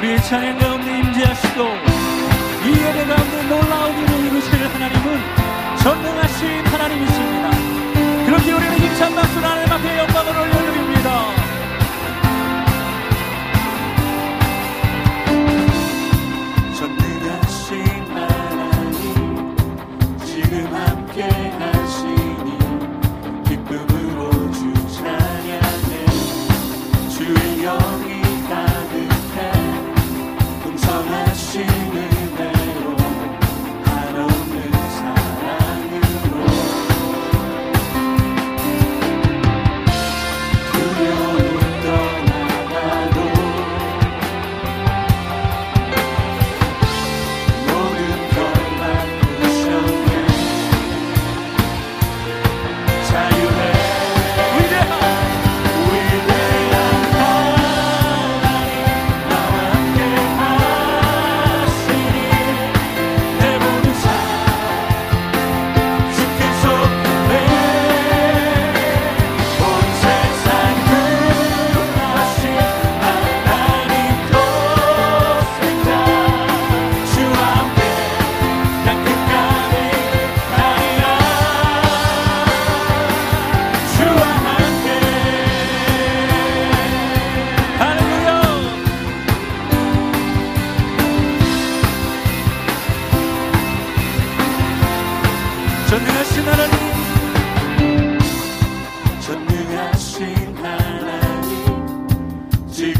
우리의 찬양 가운데 임재하시고 이 예배 가운데 놀라운 일을 이루실 하나님은 전능하신 하나님이십니다. 그렇게 우리는 힘찬 박수로 하나 다시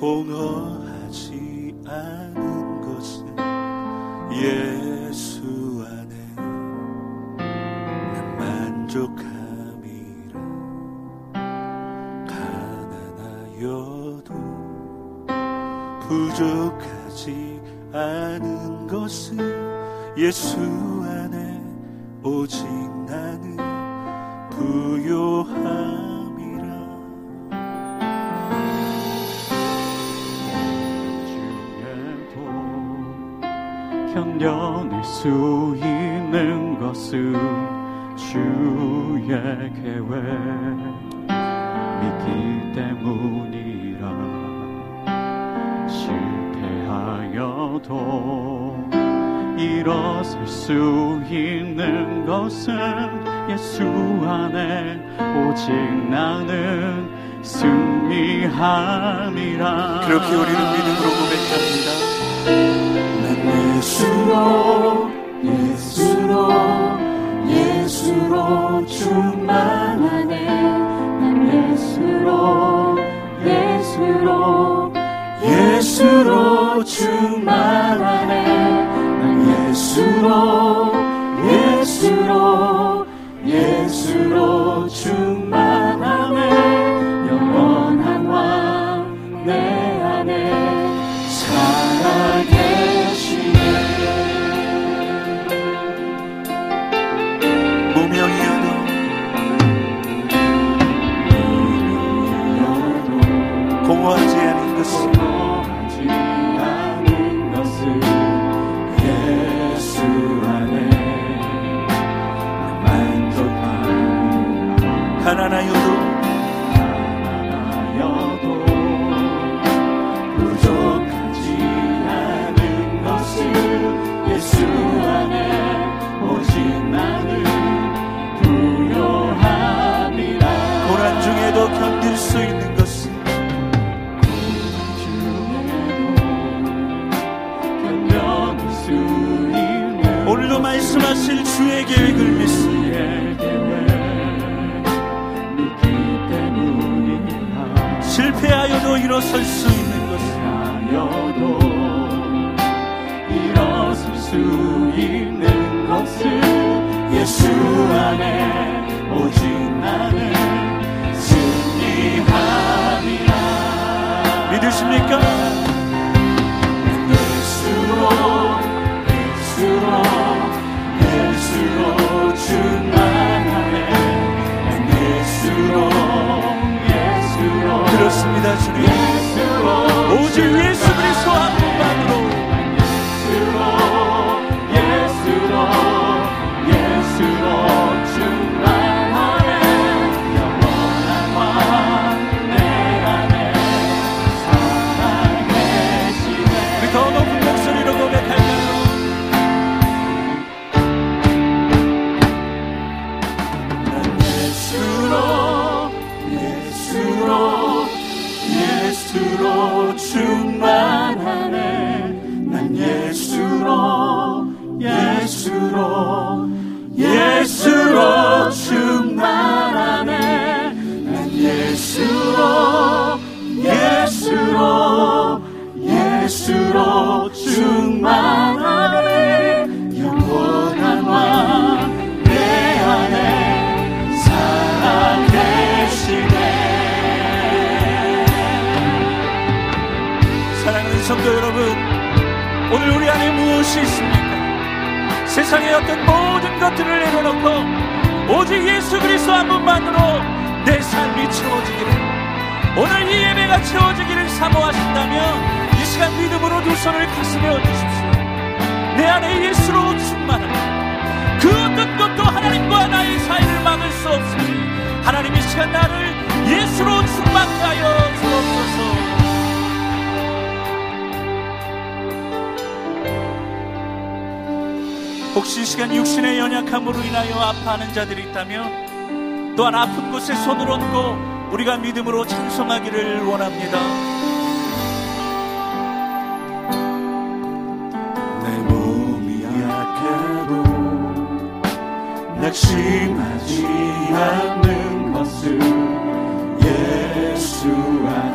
공허하지 않은 것은 예수 안에 난 만족함이라 가난하여도 부족하지 않은 것은 예수 견뎌낼 수 있는 것은 주의 계획. 믿기 때문이라 실패하여도 일어설 수 있는 것은 예수 안에 오직 나는 승리함이라. 그렇게 우리는 믿음으로 고백합니다. 예 수로 공허하지 않은 것을. 공허하지 않은 것을 예수 안에 만족한 가난하여 말씀하실 주의 계획을 믿습니다. 실패하여도 일어설 수 있는 것이하여도 일어설 수 있는 것은 예수 안에 오직 나는 승리하리라 믿으십니까? 예수로 세상의 어떤 모든 것들을 내려놓고 오직 예수 그리스도 한 분만으로 내 삶이 채워지기를 오늘 이 예배가 채워지기를 사모하신다면 이 시간 믿음으로 두 손을 가슴에 얹으십시오. 내 안에 예수로 충만하다 그 어떤 것도 하나님과 나의 사이를 막을 수 없으니 하나님 이 시간 나를 예수로 충만케 하여 주옵소서 혹시 이 시간 육신의 연약함으로 인하여 아파하는 자들이 있다면 또한 아픈 곳에 손을 얹고 우리가 믿음으로 찬송하기를 원합니다. 내 몸이 약해도 낙심하지 않는 것은 예수 안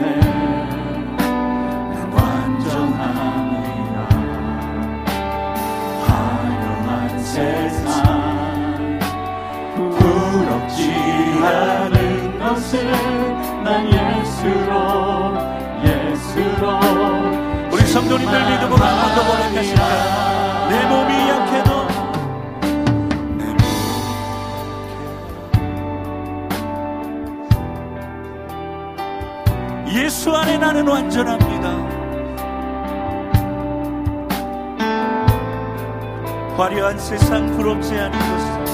성도님들 믿음으로 한번더 고백하실까요? 내 몸이 약해도. 예수 안에 나는 완전합니다. 화려한 세상 부럽지 않은 것은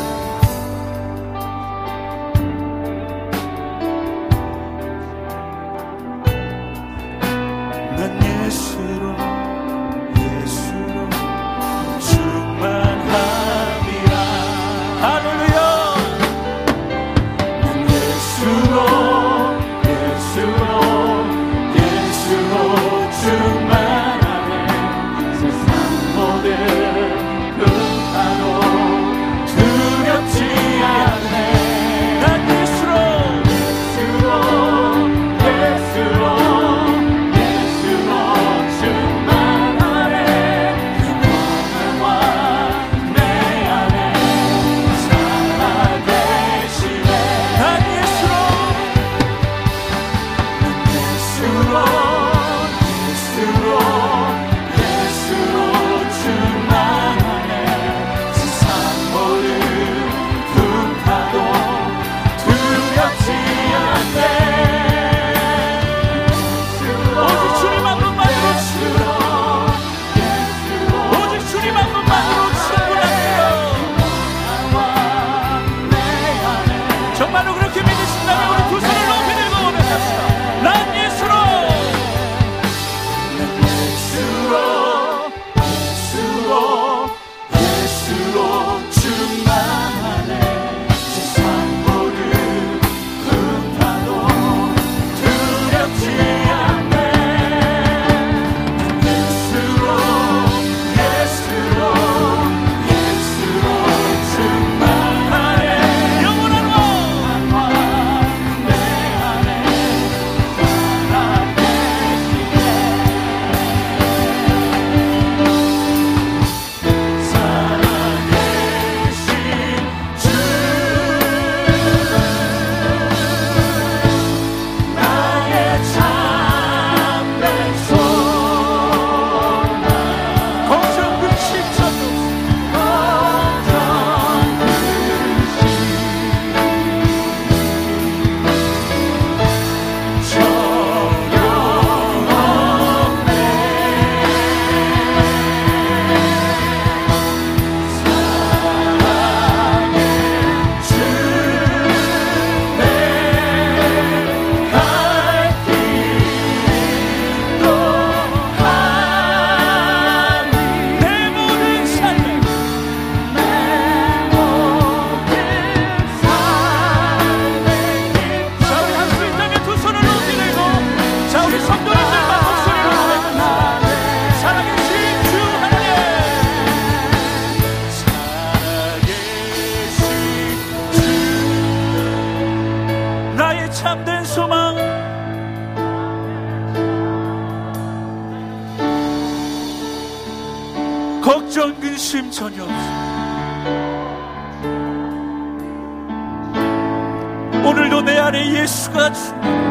오늘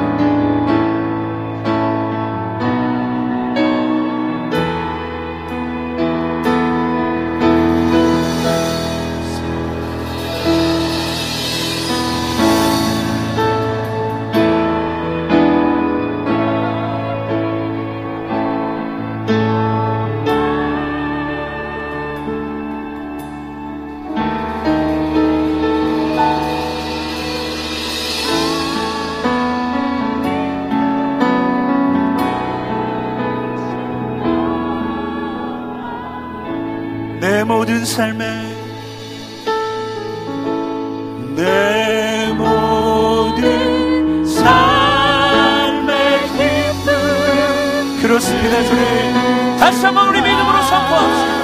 모든 삶에 내 모든 삶의 기쁨 그렇습니다 주님. 다시 한번 우리 믿음으로 선포합시다